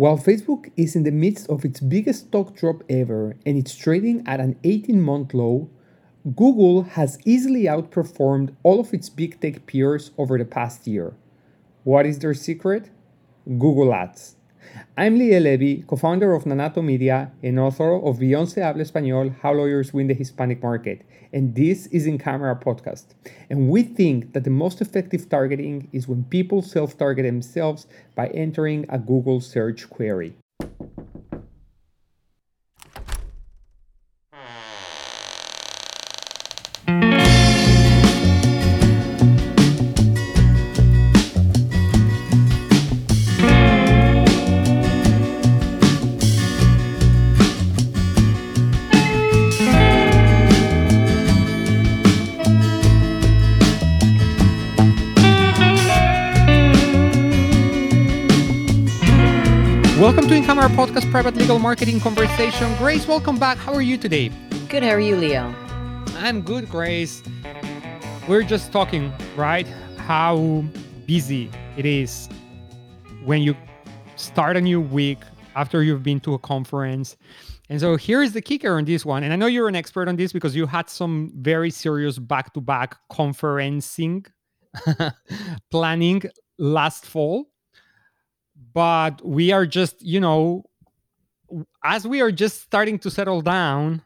While Facebook is in the midst of its biggest stock drop ever and it's trading at an 18 month low, Google has easily outperformed all of its big tech peers over the past year. What is their secret? Google Ads. I'm Liel Levy, co founder of Nanato Media and author of Beyond Se Habla Español How Lawyers Win the Hispanic Market. And this is In Camera Podcast. And we think that the most effective targeting is when people self target themselves by entering a Google search query. Podcast Private Legal Marketing Conversation. Grace, welcome back. How are you today? Good. How are you, Liel? I'm good, Grace. We're just talking, right? How busy it is when you start a new week after you've been to a conference. And so here's the kicker on this one. And I know you're an expert on this because you had some very serious back to back conferencing planning last fall but we are just you know as we are just starting to settle down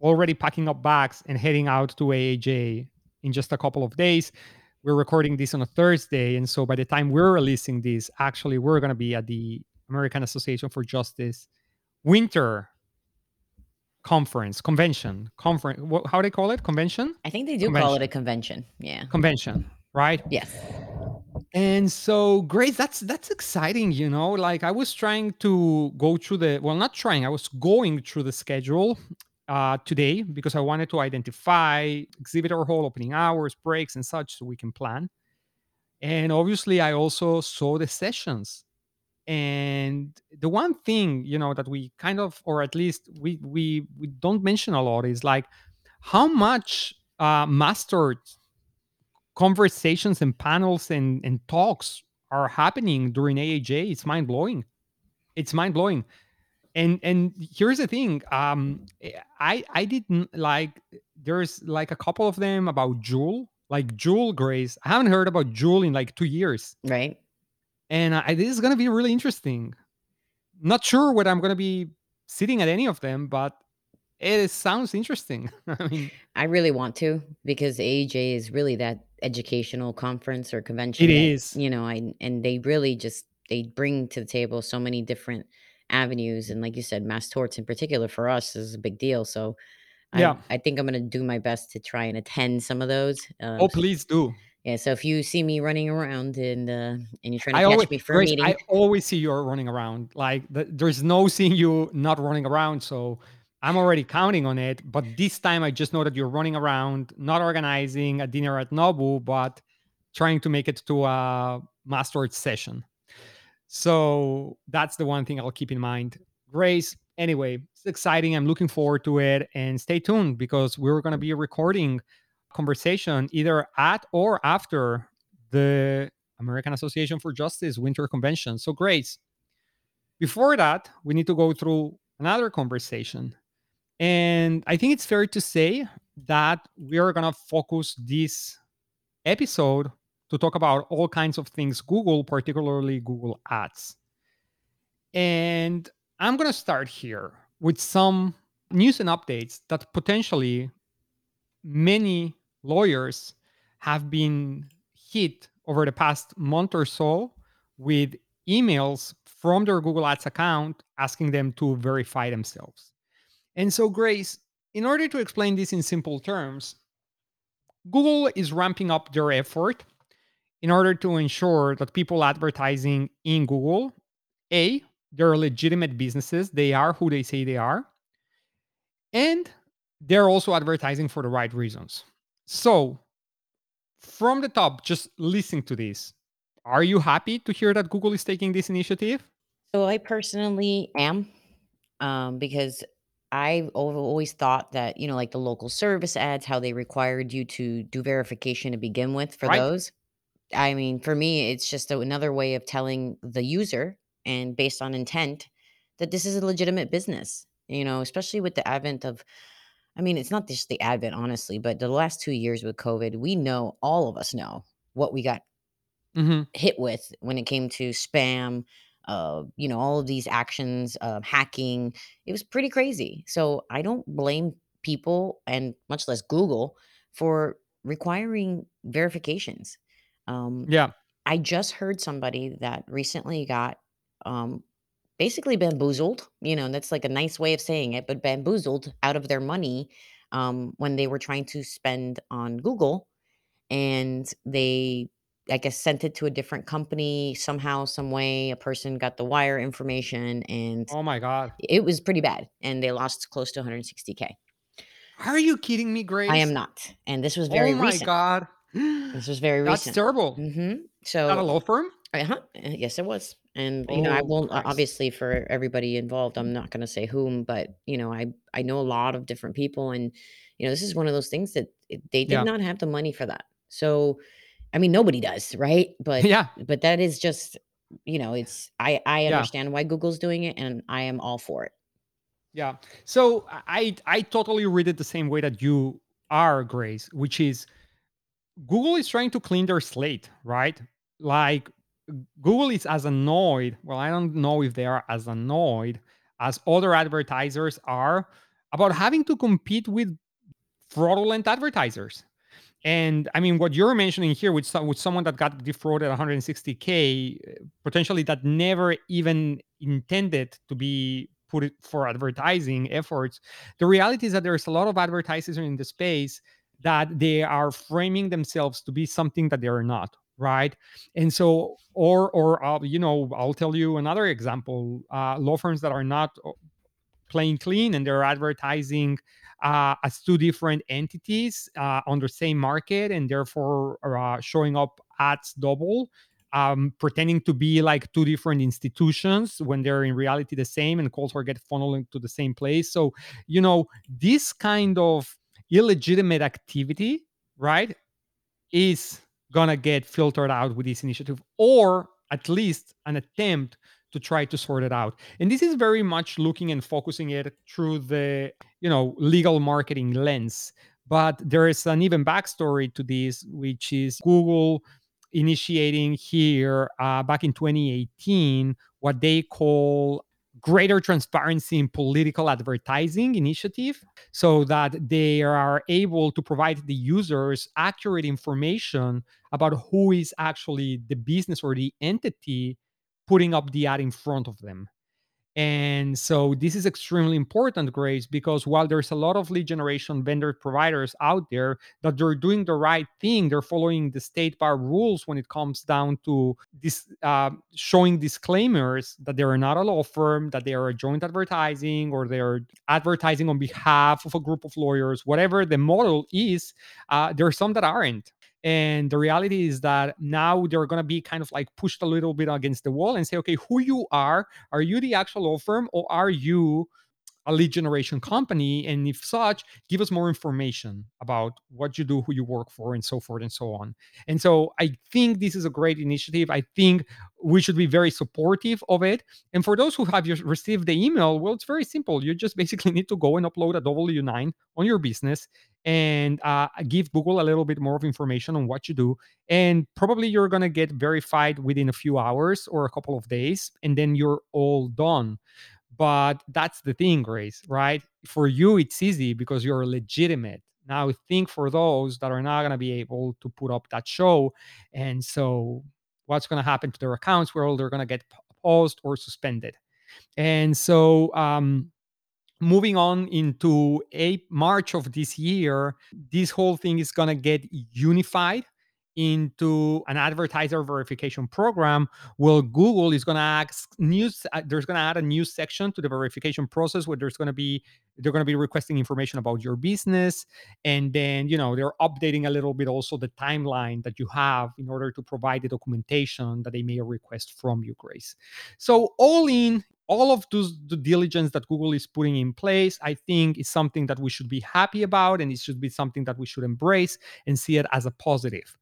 already packing up bags and heading out to aaj in just a couple of days we're recording this on a thursday and so by the time we're releasing this actually we're going to be at the american association for justice winter conference convention conference how do they call it convention I think they do Convention. call it a convention. Yeah. convention right Yes. And so, Grace, that's that's exciting, you know. Like I was trying to go through the well, not trying, I was going through the schedule uh today because I wanted to identify exhibitor hall opening hours, breaks, and such so we can plan. And obviously I also saw the sessions. And the one thing, you know, that we kind of or at least we we we don't mention a lot is like how much uh mass tort conversations and panels and, and talks are happening during AAJ. It's mind blowing. It's mind blowing. And and here's the thing. Um, I I didn't like. There's like a couple of them about Juul, like Juul Grace. I haven't heard about Juul in like two years, Right. and I, this is gonna be really interesting. Not sure whether I'm gonna be sitting at any of them, but it sounds interesting. I mean, I really want to because AAJ is really that educational conference or it convention is. you know, I and they really just they bring to the table so many different avenues and like you said, mass torts in particular for us is a big deal. So I Yeah. I think I'm gonna do my best to try and attend some of those. Um, Oh, please do. yeah. So if you see me running around and uh, and you're trying to I catch always, me for a meeting, I always see you running around. Like th- there's no seeing you not running around. So I'm already counting on it. But this time, I just know that you're running around, not organizing a dinner at Nobu, but trying to make it to a mass tort session. So that's the one thing I'll keep in mind. Grace, anyway, it's exciting. I'm looking forward to it. And stay tuned because we're going to be recording conversation either at or after the American Association for Justice Winter Convention. So, Grace, before that, we need to go through another conversation. And I think it's fair to say that we are going to focus this episode to talk about all kinds of things Google, particularly Google Ads. And I'm going to start here with some news and updates that potentially many lawyers have been hit over the past month or so with emails from their Google Ads account asking them to verify themselves. And so, Grace, in order to explain this in simple terms, Google is ramping up their effort in order to ensure that people advertising in Google, A, they're legitimate businesses, they are who they say they are, and they're also advertising for the right reasons. So, from the top, just listening to this, are you happy to hear that Google is taking this initiative? So I personally am, um, because I've al- always thought that, you know, like the local service ads, how they required you to do verification to begin with for Right? those. I mean, for me, it's just a- another way of telling the user and based on intent that this is a legitimate business, you know, especially with the advent of I mean, it's not just the advent, honestly, but the last 2 years with COVID, we know all of us know what we got Mhm. hit with when it came to spam, uh, you know, all of these actions, uh, hacking. It was pretty crazy. So I don't blame people and much less Google for requiring verifications. Um, Yeah. I just heard somebody that recently got um, basically bamboozled, you know, that's like a nice way of saying it, but bamboozled out of their money um, when they were trying to spend on Google and they I guess sent it to a different company somehow, some way. A person got the wire information and Oh my god. it was pretty bad and they lost close to 160K. Are you kidding me, Grace? I am not. And this was very Oh my recent. god. This was very recent. That's recent. terrible. Mhm. At a law firm? uh-huh. uh, Yes, it was. And you know, I Oh, won't Christ. obviously for everybody involved, I'm not going to say whom, but you know, I I know a lot of different people and you know, this is one of those things that it- they did Yeah. not have the money for that. So I mean, nobody does, right? But Yeah. but that is just, you know, it's I I Yeah. understand why Google's doing it, and I am all for it. Yeah. So I I totally read it the same way that you are, Grace, which is Google is trying to clean their slate, right? Like Google is as annoyed. Well, I don't know if they are as annoyed as other advertisers are about having to compete with fraudulent advertisers. And I mean, what you're mentioning here with some, with someone that got defrauded 160k, uh, potentially that never even intended to be put for advertising efforts. The reality is that there's a lot of advertisers in the space that they are framing themselves to be something that they are not right and so or or uh, you know i'll tell you another example uh, law firms that are not uh, playing clean and they're advertising as two different entities uh, on the same market and therefore uh, showing up ads double um, pretending to be like two different institutions when they're in reality the same and calls are get funneling to the same place. So you know this kind of illegitimate activity right is gonna get filtered out with this initiative or at least an attempt to try to sort it out. And this is very much looking and focusing it through the you know legal marketing lens. But there is an even backstory to this which is google initiating here uh, back in 2018 what they call greater transparency in political advertising initiative so that they are able to provide the users accurate information about who is actually the business or the entity putting up the ad in front of them. And so this is extremely important, Grace, because while there's a lot of lead generation vendor providers out there that they're doing the right thing, they're following the state bar rules when it comes down to this uh, showing disclaimers that they are not a law firm, that they are a joint advertising, or they're advertising on behalf of a group of lawyers, whatever the model is. Uh, there are some that aren't. And the reality is that now they're going to be kind of like pushed a little bit against the wall and say, okay, who you are? Are you the actual law firm or are you a lead generation company? And if such, give us more information about what you do, who you work for, and so forth and so on. And so I think this is a great initiative. I think we should be very supportive of it. And for those who have received the email, well, it's very simple. You just basically need to go and upload a W 9 on your business and uh, give Google a little bit more of information on what you do. And probably you're going to get verified within a few hours or a couple of days, and then you're all done. But that's the thing, Grace, right? For you, it's easy because you're legitimate. Now, think for those that are not going to be able to put up that show. And so, what's going to happen to their accounts? Well, they're going to get paused or suspended. And so, um, moving on into a March of this year, this whole thing is going to get unified into an advertiser verification program well google is going to ask news uh, there's going to add a new section to the verification process where there's going to be they're going to be requesting information about your business. And then you know they're updating a little bit also the timeline that you have in order to provide the documentation that they may request from you grace. So all in all of those the diligence that Google is putting in place, I think is something that we should be happy about and it should be something that we should embrace and see it as a positive.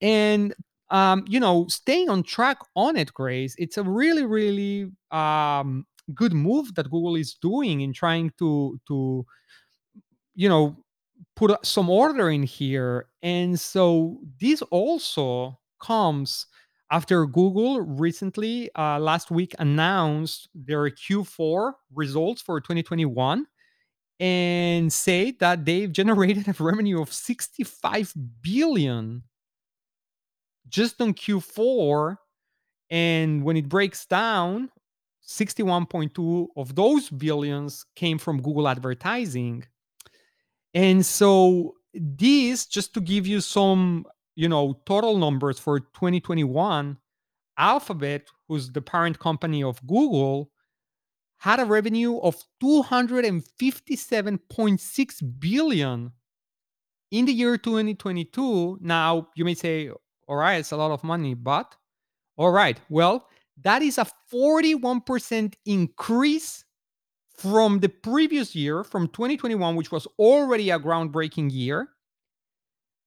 And um, you know, staying on track on it, Grace, it's a really, really um, good move that Google is doing in trying to to you know put some order in here. And so this also comes after Google recently uh, last week announced their Q4 results for 2021 and say that they've generated a revenue of 65 billion just on Q4. And when it breaks down, 61.2 of those billions came from Google advertising. And so this, just to give you some, you know, total numbers for 2021, Alphabet, who's the parent company of Google, had a revenue of 257.6 billion in the year 2022. Now, you may say, all right, it's a lot of money, but all right, well, that is a 41% increase from the previous year, from 2021, which was already a groundbreaking year,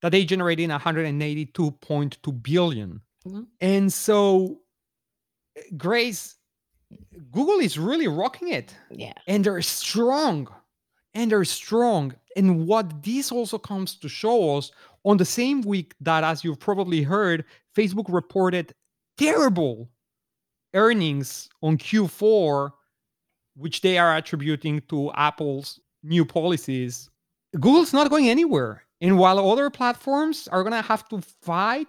that they generated 182.2 billion. Mm-hmm. And so, Grace, Google is really rocking it. Yeah. And they're strong. And they're strong. And what this also comes to show us on the same week that, as you've probably heard, Facebook reported terrible earnings on Q4, which they are attributing to Apple's new policies. Google's not going anywhere. And while other platforms are going to have to fight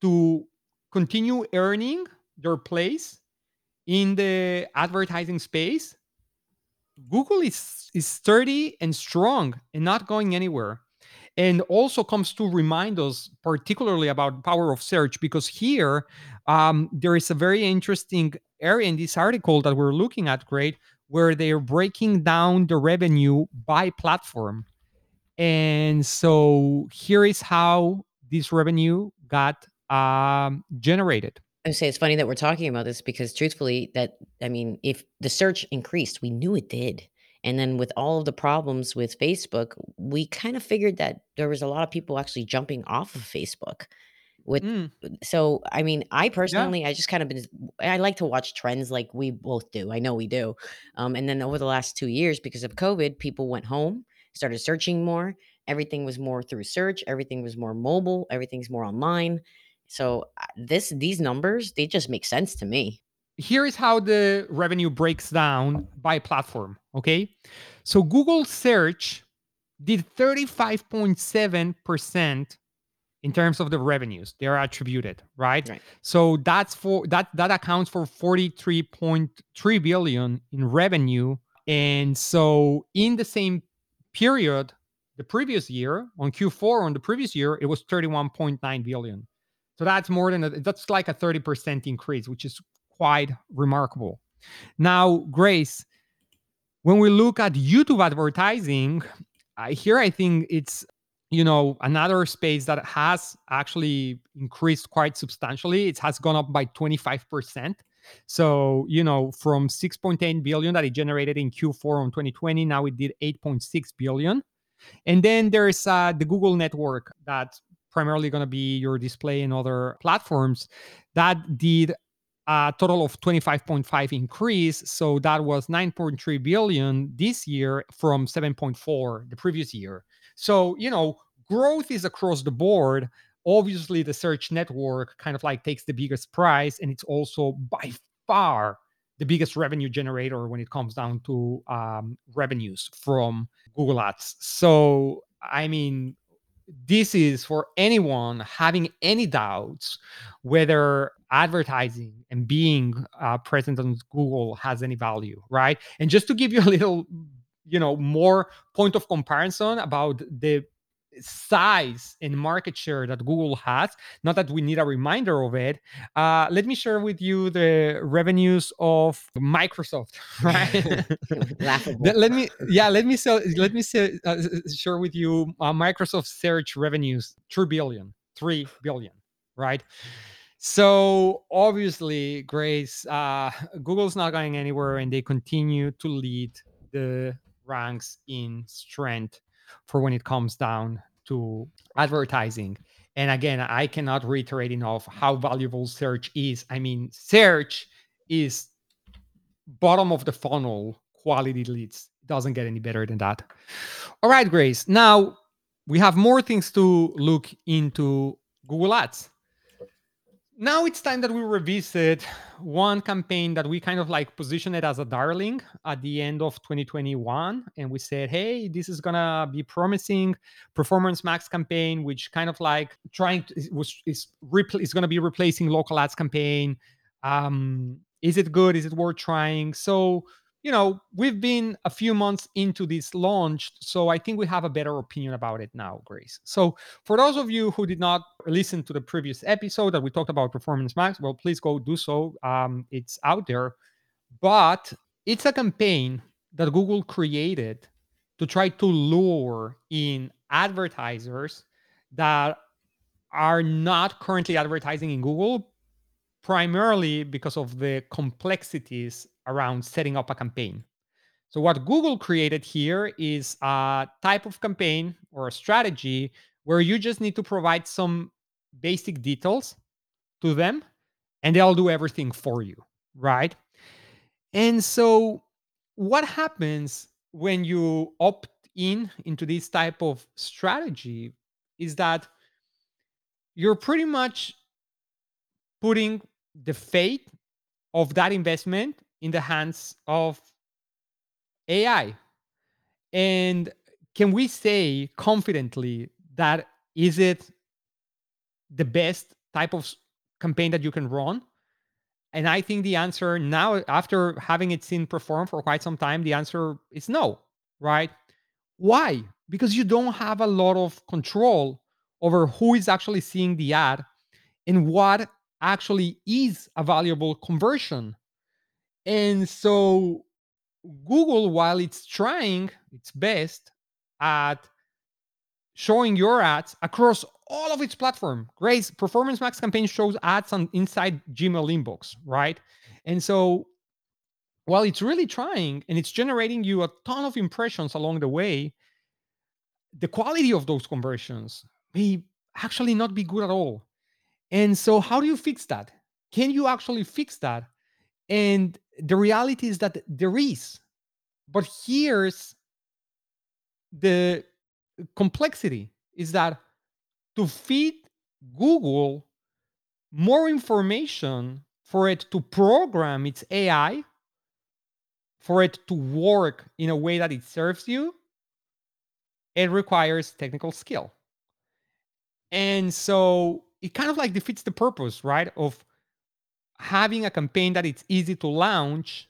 to continue earning their place in the advertising space, Google is, is sturdy and strong and not going anywhere. And also comes to remind us particularly about power of search because here um, there is a very interesting area in this article that we're looking at, great, where they're breaking down the revenue by platform. And so here is how this revenue got um, generated. I say it's funny that we're talking about this because truthfully, that I mean, if the search increased, we knew it did. And then with all of the problems with Facebook, we kind of figured that there was a lot of people actually jumping off of Facebook. With mm. so, I mean, I personally, yeah. I just kind of been, I like to watch trends like we both do. I know we do. Um, and then over the last two years, because of COVID, people went home, started searching more. Everything was more through search. Everything was more mobile. Everything's more online. So uh, this these numbers, they just make sense to me. Here is how the revenue breaks down by platform, okay? So Google search did 35.7% in terms of the revenues they are attributed, right? right? So that's for that that accounts for 43.3 billion in revenue. And so in the same period, the previous year, on Q4 on the previous year, it was 31.9 billion. So that's more than a, that's like a 30% increase, which is quite remarkable. Now, Grace, when we look at YouTube advertising, here I think it's you know another space that has actually increased quite substantially. It has gone up by 25%. So, you know, from 6.8 billion that it generated in Q4 on 2020, now it did 8.6 billion. And then there's uh, the Google network that primarily going to be your display and other platforms, that did a total of 25.5 increase. So that was 9.3 billion this year from 7.4 the previous year. So, you know, growth is across the board. Obviously, the search network kind of like takes the biggest price, and it's also by far the biggest revenue generator when it comes down to um, revenues from Google Ads. So, I mean, this is for anyone having any doubts whether advertising and being uh, present on Google has any value, right? And just to give you a little, you know, more point of comparison about the size and market share that Google has. Not that we need a reminder of it. Uh, let me share with you the revenues of Microsoft. Right? let me, yeah, let me sell, let me say, uh, share with you uh, Microsoft search revenues: three billion, three billion, right? So obviously, Grace, uh, Google's not going anywhere, and they continue to lead the ranks in strength for when it comes down to advertising. And again, I cannot reiterate enough how valuable search is. I mean, search is bottom of the funnel quality leads. Doesn't get any better than that. All right, Grace. Now we have more things to look into Google Ads now it's time that we revisit one campaign that we kind of like position it as a darling at the end of 2021 and we said hey this is gonna be promising performance max campaign which kind of like trying to was is, is gonna be replacing local ads campaign. Um is it good? Is it worth trying? So you know, we've been a few months into this launch, so I think we have a better opinion about it now, Grace. So, for those of you who did not listen to the previous episode that we talked about Performance Max, well, please go do so. Um, it's out there, but it's a campaign that Google created to try to lure in advertisers that are not currently advertising in Google, primarily because of the complexities around setting up a campaign. So, what Google created here is a type of campaign or a strategy where you just need to provide some basic details to them and they'll do everything for you, right? And so, what happens when you opt in into this type of strategy is that you're pretty much putting the fate of that investment in the hands of AI. And can we say confidently that is it the best type of campaign that you can run? And I think the answer now, after having it seen perform for quite some time, the answer is no, right? Why? Because you don't have a lot of control over who is actually seeing the ad and what actually is a valuable conversion. And so Google, while it's trying its best at showing your ads across all of its platform, Grace Performance Max campaign shows ads on inside Gmail inbox, right? And so while it's really trying and it's generating you a ton of impressions along the way, the quality of those conversions may actually not be good at all. And so, how do you fix that? Can you actually fix that? And the reality is that there is. But here's the complexity is that to feed Google more information for it to program its AI, for it to work in a way that it serves you, it requires technical skill. And so it kind of like defeats the purpose, right? Of having a campaign that it's easy to launch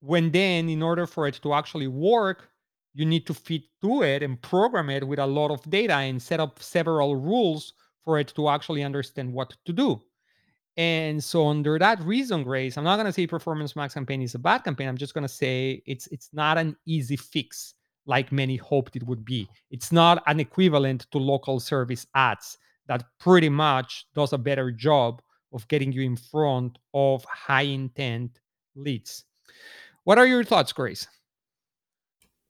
when then in order for it to actually work you need to fit to it and program it with a lot of data and set up several rules for it to actually understand what to do. And so under that reason grace i'm not going to say performance max campaign is a bad campaign. I'm just going to say it's it's not an easy fix like many hoped it would be. It's not an equivalent to local service ads that pretty much does a better job of getting you in front of high intent leads what are your thoughts, Grace?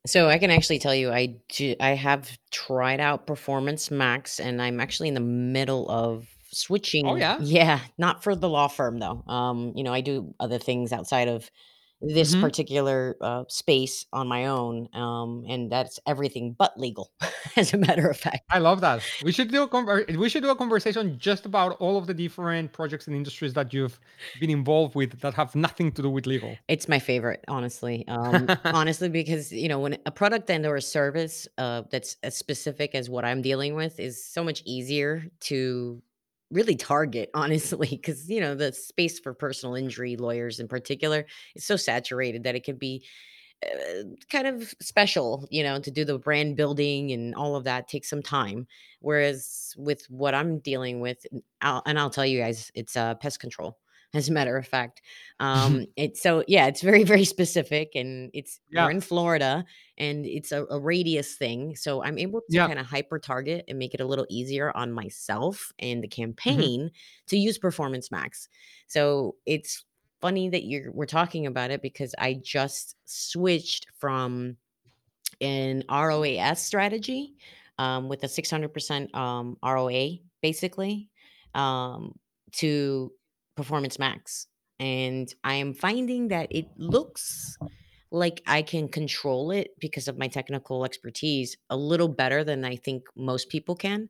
So I can actually tell you, I do, I have tried out Performance Max, and I'm actually in the middle of switching. Oh yeah. Yeah, not for the law firm though. Um, you know, I do other things outside of this hmm particular uh, space on my own, um, and that's everything but legal, as a matter of fact. I love that. We should do a conver- we should do a conversation just about all of the different projects and industries that you've been involved with that have nothing to do with legal. It's my favorite, honestly. Um, honestly, because you know, when a product and or a service uh, that's as specific as what I'm dealing with is so much easier to really target, honestly, because you know the space for personal injury lawyers in particular is so saturated that it can be uh, kind of special, you know, to do the brand building and all of that takes some time. Whereas with what I'm dealing with, and I'll, and I'll tell you guys, it's uh, pest control. As a matter of fact, um, it's so yeah, it's very very specific, and it's we're in Florida, and it's a, a radius thing. So I'm able to Yeah. kind of hyper target and make it a little easier on myself and the hmm campaign to use Performance Max. So it's funny that you're we're talking about it because I just switched from an ROAS strategy um, with a 600% um, ROA, basically, um, to Performance Max. And I am finding that it looks like I can control it because of my technical expertise a little better than I think most people can.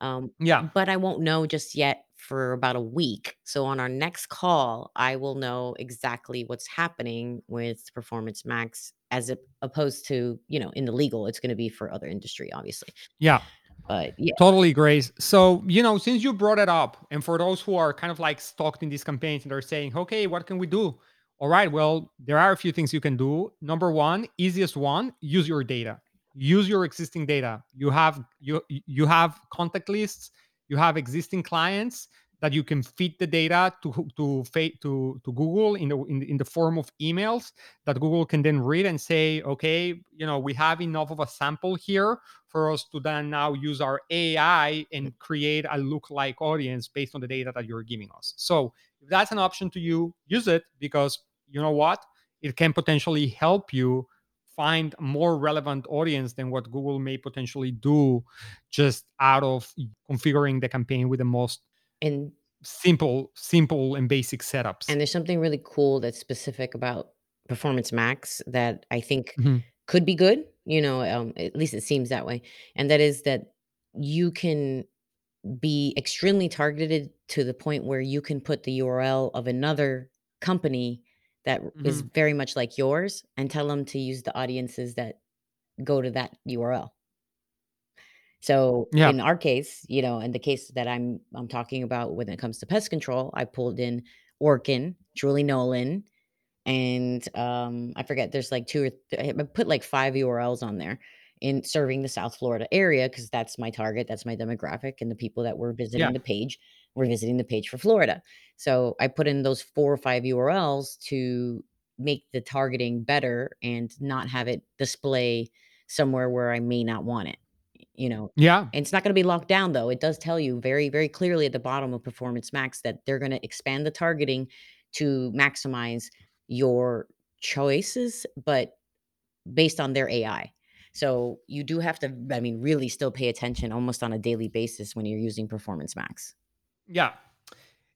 Um, Yeah. but I won't know just yet for about a week. So on our next call, I will know exactly what's happening with Performance Max as opposed to, you know, in the legal, it's going to be for other industry, obviously. Yeah. But yeah, Totally, Grace. So, you know, since you brought it up, and for those who are kind of like stuck in these campaigns and they're saying, okay, what can we do? All right, well, there are a few things you can do. Number one, easiest one, use your data. Use your existing data. You have you you have contact lists, you have existing clients that you can feed the data to to to to Google in the in, the- in the form of emails that Google can then read and say, okay, you know, we have enough of a sample here for us to then now use our AI and create a look-like audience based on the data that you're giving us. So if that's an option to you, use it because you know what? It can potentially help you find more relevant audience than what Google may potentially do just out of configuring the campaign with the most and simple, simple and basic setups. and there's something really cool that's specific about Performance Max that I think Mhm. could be good, you know, um, at least it seems that way. And that is that you can be extremely targeted to the point where you can put the URL of another company that is Mhm. very much like yours and tell them to use the audiences that go to that URL. So Yeah. in our case, you know, in the case that I'm I'm talking about when it comes to pest control, I pulled in Orkin, Truly Nolen, and, um, I forget, there's like 2 or th I put like 5 URLs on there in serving the South Florida area because that's my target, that's my demographic, and the people that were Yeah. visiting the page were visiting the page for Florida. So, I put in those 4 or 5 URLs to make the targeting better and not have it display somewhere where I may not want it, you know? Yeah. And it's not gonna be locked down, though. It does tell you very, very clearly at the bottom of Performance Max that they're gonna expand the targeting to maximize your choices, but based on their AI. So you do have to, I mean, really still pay attention almost on a daily basis when you're using Performance Max. Yeah.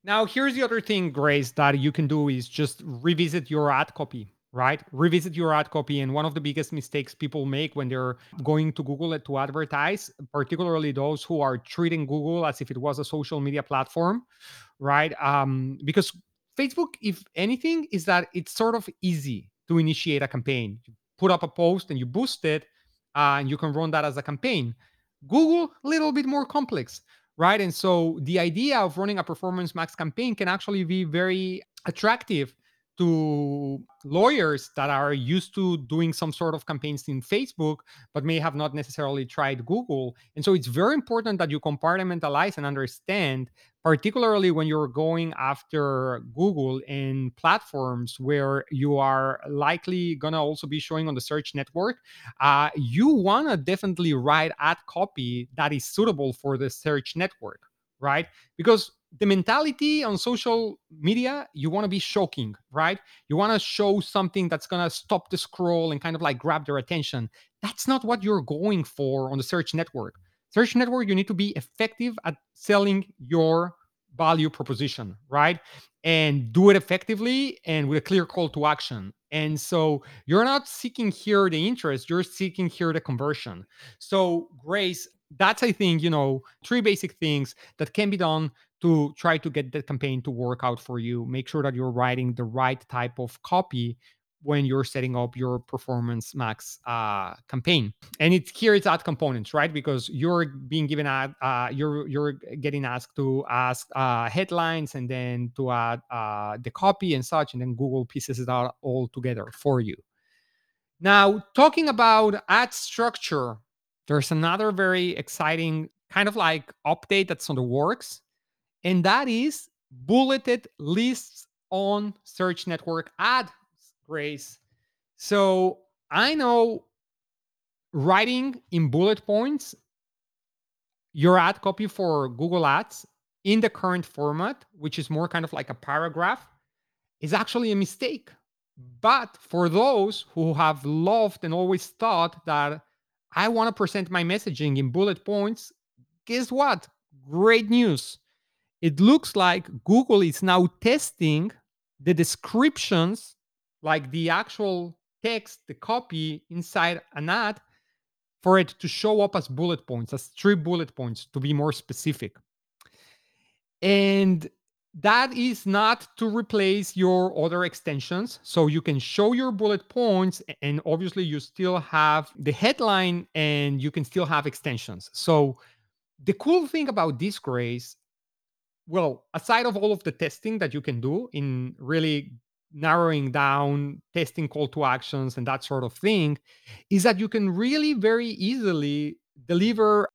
Now, here's the other thing, Grace, that you can do is just revisit your ad copy, right? Revisit your ad copy. And one of the biggest mistakes people make when they're going to Google to advertise, particularly those who are treating Google as if it was a social media platform, right? Um, because Facebook, if anything, is that it's sort of easy to initiate a campaign. You put up a post and you boost it, uh, and you can run that as a campaign. Google, a little bit more complex right? And so the idea of running a performance max campaign can actually be very attractive to lawyers that are used to doing some sort of campaigns in Facebook, but may have not necessarily tried Google. And so it's very important that you compartmentalize and understand, particularly when you're going after Google and platforms where you are likely going to also be showing on the search network. Uh, you want to definitely write ad copy that is suitable for the search network, right? Because the mentality on social media, you want to be shocking, right? You want to show something that's going to stop the scroll and kind of like grab their attention. That's not what you're going for on the search network. Search network, you need to be effective at selling your value proposition, right? And do it effectively and with a clear call to action. And so you're not seeking here the interest, you're seeking here the conversion. So, Grace, that's, I think, you know, three basic things that can be done to try to get the campaign to work out for you. Make sure that you're writing the right type of copy when you're setting up your performance max uh, campaign. And it's here it's ad components right? Because you're being given ad uh, you're you're getting asked to ask uh, headlines and then to add uh, the copy and such and then google pieces it out all together for you. Now talking about ad structure there's another very exciting kind of like update that's on the works and that is bulleted lists on search network ads, grace. So i know writing in bullet points your ad copy for google ads in the current format which is more kind of like a paragraph is actually a mistake. But for those who have loved and always thought that I want to present my messaging in bullet points. Guess what? Great news. It looks like Google is now testing the descriptions, like the actual text, the copy inside an ad, for it to show up as bullet points, as three bullet points to be more specific. And that is not to replace your other extensions. So you can show your bullet points, and obviously, you still have the headline and you can still have extensions. So, the cool thing about this, Grace, well, aside of all of the testing that you can do in really narrowing down testing call to actions and that sort of thing, is that you can really very easily deliver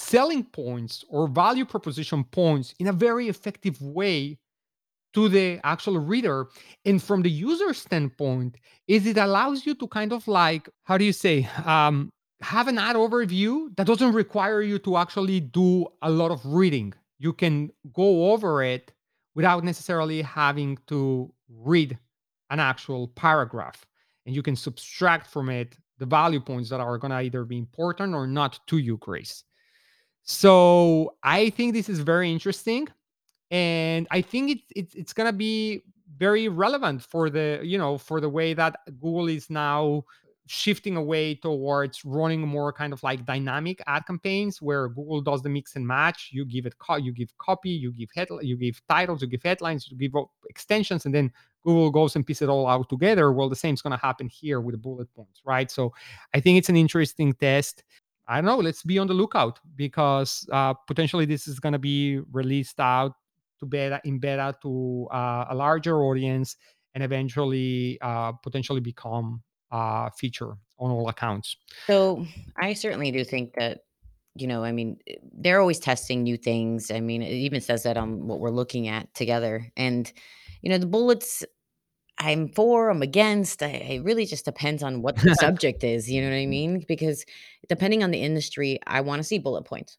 selling points or value proposition points in a very effective way to the actual reader. And from the user standpoint is it allows you to kind of like how do you say um, have an ad overview that doesn't require you to actually do a lot of reading. You can go over it without necessarily having to read an actual paragraph. And you can subtract from it the value points that are going to either be important or not to you grace so I think this is very interesting, and I think it's it's it's gonna be very relevant for the you know for the way that Google is now shifting away towards running more kind of like dynamic ad campaigns where Google does the mix and match. You give it co- you give copy, you give head you give titles, you give headlines, you give extensions, and then Google goes and piece it all out together. Well, the same is going to happen here with the bullet points, right? So I think it's an interesting test. I don't know. Let's be on the lookout because uh, potentially this is going to be released out to beta in beta to uh, a larger audience and eventually uh, potentially become a feature on all accounts. So I certainly do think that you know, I mean, they're always testing new things. I mean, it even says that on what we're looking at together. And you know, the bullets I'm for, I'm against. I it really just depends on what the subject is, you know what I mean? Because depending on the industry, I wanna see bullet points.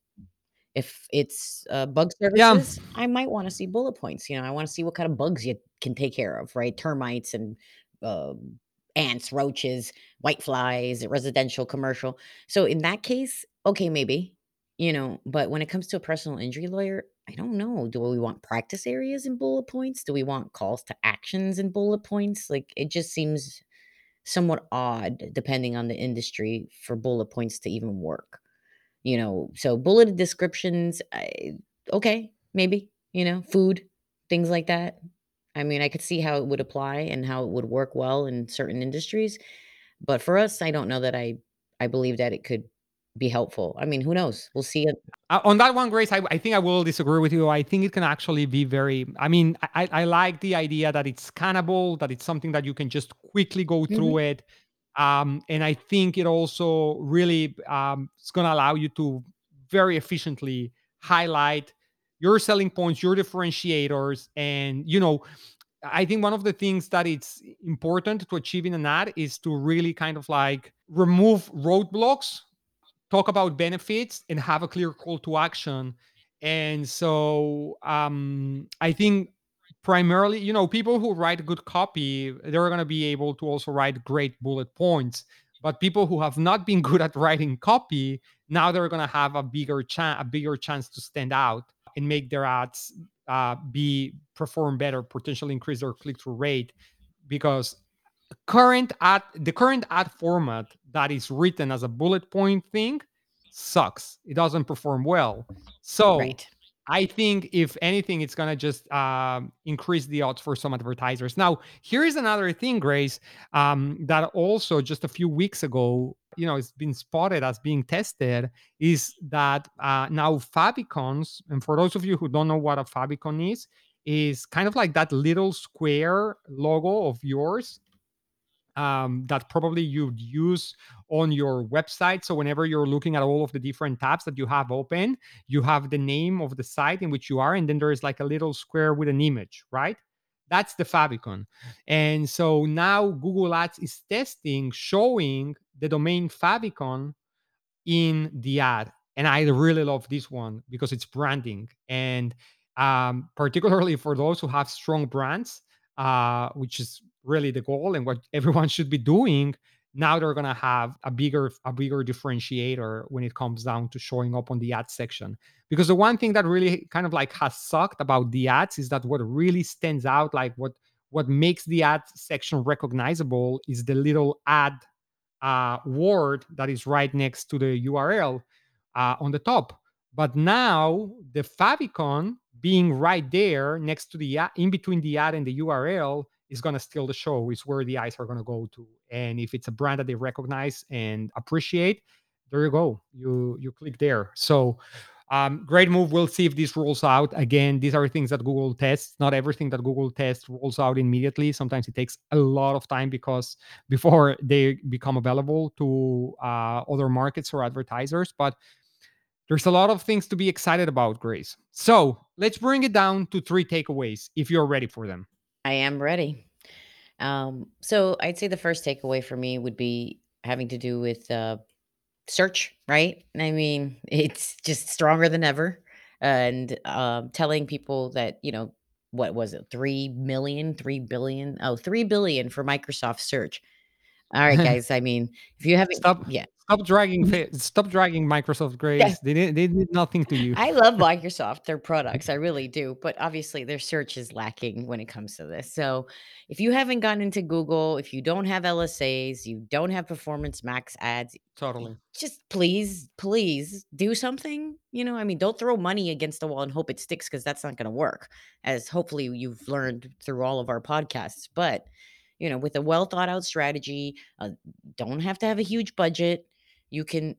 If it's, uh, bug yeah, services, I might wanna see bullet points, you know, I wanna see what kind of bugs you can take care of, right? Termites and, um, ants, roaches, white flies, residential, commercial. So in that case, okay, maybe, you know, but when it comes to a personal injury lawyer, I don't know. Do we want practice areas in bullet points? Do we want calls to actions in bullet points? Like, it just seems somewhat odd depending on the industry for bullet points to even work. You know, so bulleted descriptions, I okay, maybe, you know, food, things like that. I mean, I could see how it would apply and how it would work well in certain industries, but for us, I don't know that I I believe that it could be helpful. I mean, who knows? We'll see it. Uh, on that one, Grace, I, I think I will disagree with you. I think it can actually be very. I mean, I, I like the idea that it's scannable, that it's something that you can just quickly go Mhm. through it, um, and I think it also really um, it's going to allow you to very efficiently highlight your selling points, your differentiators, and you know, I think one of the things that it's important to achieve in an ad is to really kind of like remove roadblocks talk about benefits and have a clear call to action. And so um, I think primarily, you know, people who write good copy, they're going to be able to also write great bullet points. But people who have not been good at writing copy, now they're going to have a bigger chance, a bigger chance to stand out and make their ads uh, be perform better, potentially increase their click through rate because current ad the current ad format that is written as a bullet point thing sucks. It doesn't perform well. So Right. i think if anything it's going to just um, increase the odds for some advertisers. Now here's another thing grace um, that also just a few weeks ago you know it's been spotted as being tested is that uh, now favicons and for those of you who don't know what a favicon is is kind of like that little square logo of yours um, that probably you'd use on your website. So whenever you're looking at all of the different tabs that you have open, you have the name of the site in which you are, and then there is like a little square with an image, right? That's the favicon. And so now Google Ads is testing, showing the domain favicon in the ad. And I really love this one because it's branding. And um, particularly for those who have strong brands, uh, which is really the goal and what everyone should be doing, now they're going to have a bigger a bigger differentiator when it comes down to showing up on the ad section. Because the one thing that really kind of like has sucked about the ads is that what really stands out like what what makes the ad section recognizable is the little ad uh, word that is right next to the url uh, on the top. But now the favicon being right there next to the in between the ad and the url is going to steal the show is where the eyes are going to go to. And if it's a brand that they recognize and appreciate there you go. You you click there. So um, great move. We'll see if this rolls out. Again these are things that google tests. Not everything that google tests rolls out immediately. Sometimes it takes a lot of time because before they become available to uh, other markets or advertisers. But there's a lot of things to be excited about grace. So let's bring it down to three takeaways if you're ready for them I am ready. Um, so I'd say the first takeaway for me would be having to do with uh, search, right? I mean, it's just stronger than ever. And um, telling people that, you know, what was it, three million, three billion? Oh, three billion for Microsoft search. All right, guys. I mean, if you haven't, stop yeah, stop dragging stop dragging microsoft yeah, grace they did, they did nothing to you I love Microsoft, their products, I really do, but obviously their search is lacking when it comes to this. So, if you haven't gotten into Google, if you don't have LSAs, you don't have Performance Max ads, totally just please, please do something. You know, I mean, don't throw money against the wall and hope it sticks because that's not going to work, as hopefully you've learned through all of our podcasts. But, you know, with a well thought out strategy, uh, don't have to have a huge budget. You can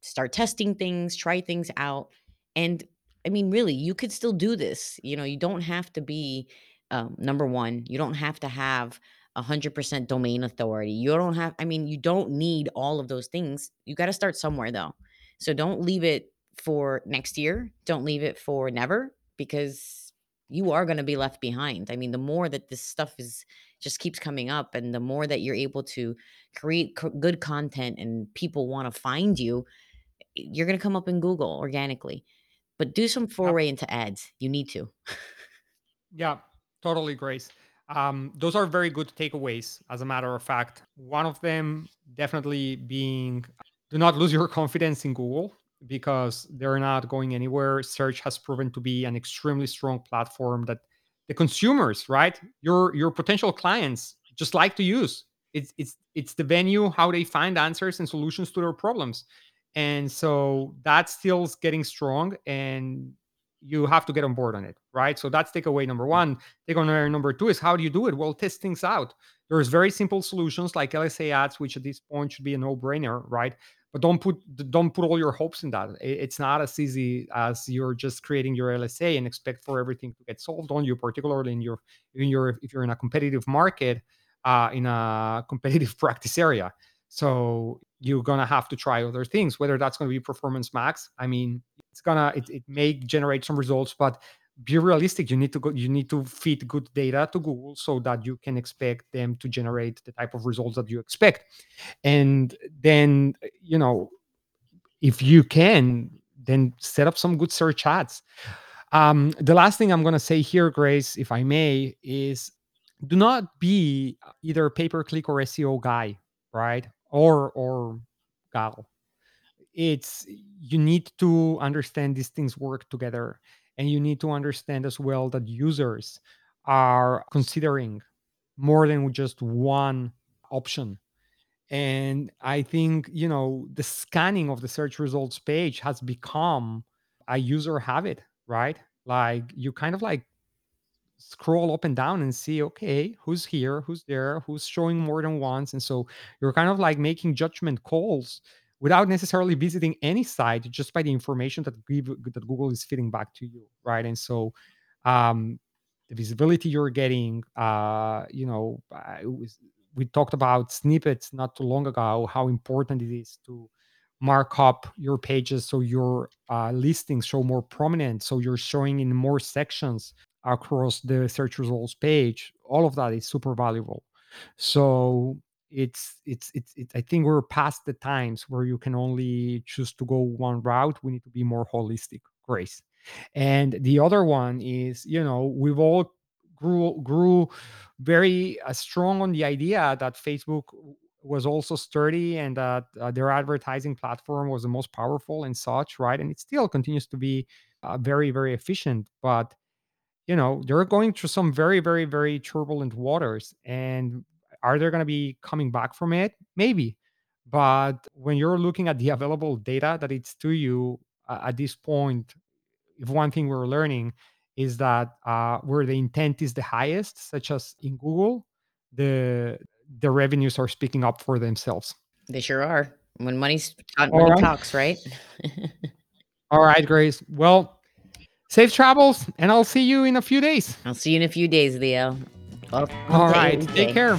start testing things, try things out. And I mean, really, you could still do this. You know, you don't have to be um, number one, you don't have to have a 100% domain authority. You don't have, I mean, you don't need all of those things. You got to start somewhere though. So don't leave it for next year. Don't leave it for never because you are going to be left behind. I mean, the more that this stuff is just keeps coming up and the more that you're able to create co- good content and people want to find you, you're gonna come up in Google organically, but do some Yep. foray into ads. You need to. Yeah, totally, Grace. Um, those are very good takeaways, as a matter of fact. One of them definitely being do not lose your confidence in Google because they're not going anywhere. Search has proven to be an extremely strong platform that the consumers, right, your your potential clients just like to use. It's it's it's the venue how they find answers and solutions to their problems. And so that's still getting strong and you have to get on board on it, right? So that's takeaway number one. Takeaway number two is how do you do it? Well, test things out. There's very simple solutions like LSA ads, which at this point should be a no-brainer, right? But don't put don't put all your hopes in that. It's not as easy as you're just creating your LSA and expect for everything to get solved on you, particularly in your in your if you're in a competitive market, uh, in a competitive practice area. So you're gonna have to try other things, whether that's gonna be performance max. I mean, it's gonna it, it may generate some results but be realistic you need to go you need to feed good data to google so that you can expect them to generate the type of results that you expect. And then you know if you can then set up some good search ads. Um the last thing i'm going to say here grace if i may is do not be either pay per click or seo guy right? Or or gal. It's you need to understand these things work together and you need to understand as well that users are considering more than just one option. And i think you know the scanning of the search results page has become a user habit right? Like you kind of like scroll up and down and see okay who's here who's there who's showing more than once. And so you're kind of like making judgment calls without necessarily visiting any site just by the information that, that google is feeding back to you right? And so um the visibility you're getting uh you know was, we talked about snippets not too long ago how important it is to mark up your pages so your uh, listings show more prominent so you're showing in more sections across the search results page. All of that is super valuable. So it's it's it's, i think we're past the times where you can only choose to go one route we need to be more holistic grace and the other one is you know we've all grew grew very uh, strong on the idea that facebook was also sturdy and that uh, their advertising platform was the most powerful and such, right? And it still continues to be uh, very, very efficient. But you know, they're going through some very, very, very turbulent waters. And are they going to be coming back from it? Maybe. But when you're looking at the available data that it's to you uh, at this point, if one thing we're learning is that uh, where the intent is the highest, such as in Google, the the revenues are speaking up for themselves. They sure are. When money's money right. talks, right? All right, Grace. Well, safe travels, and I'll see you in a few days. I'll see you in a few days, Liel. All, All right. Take care.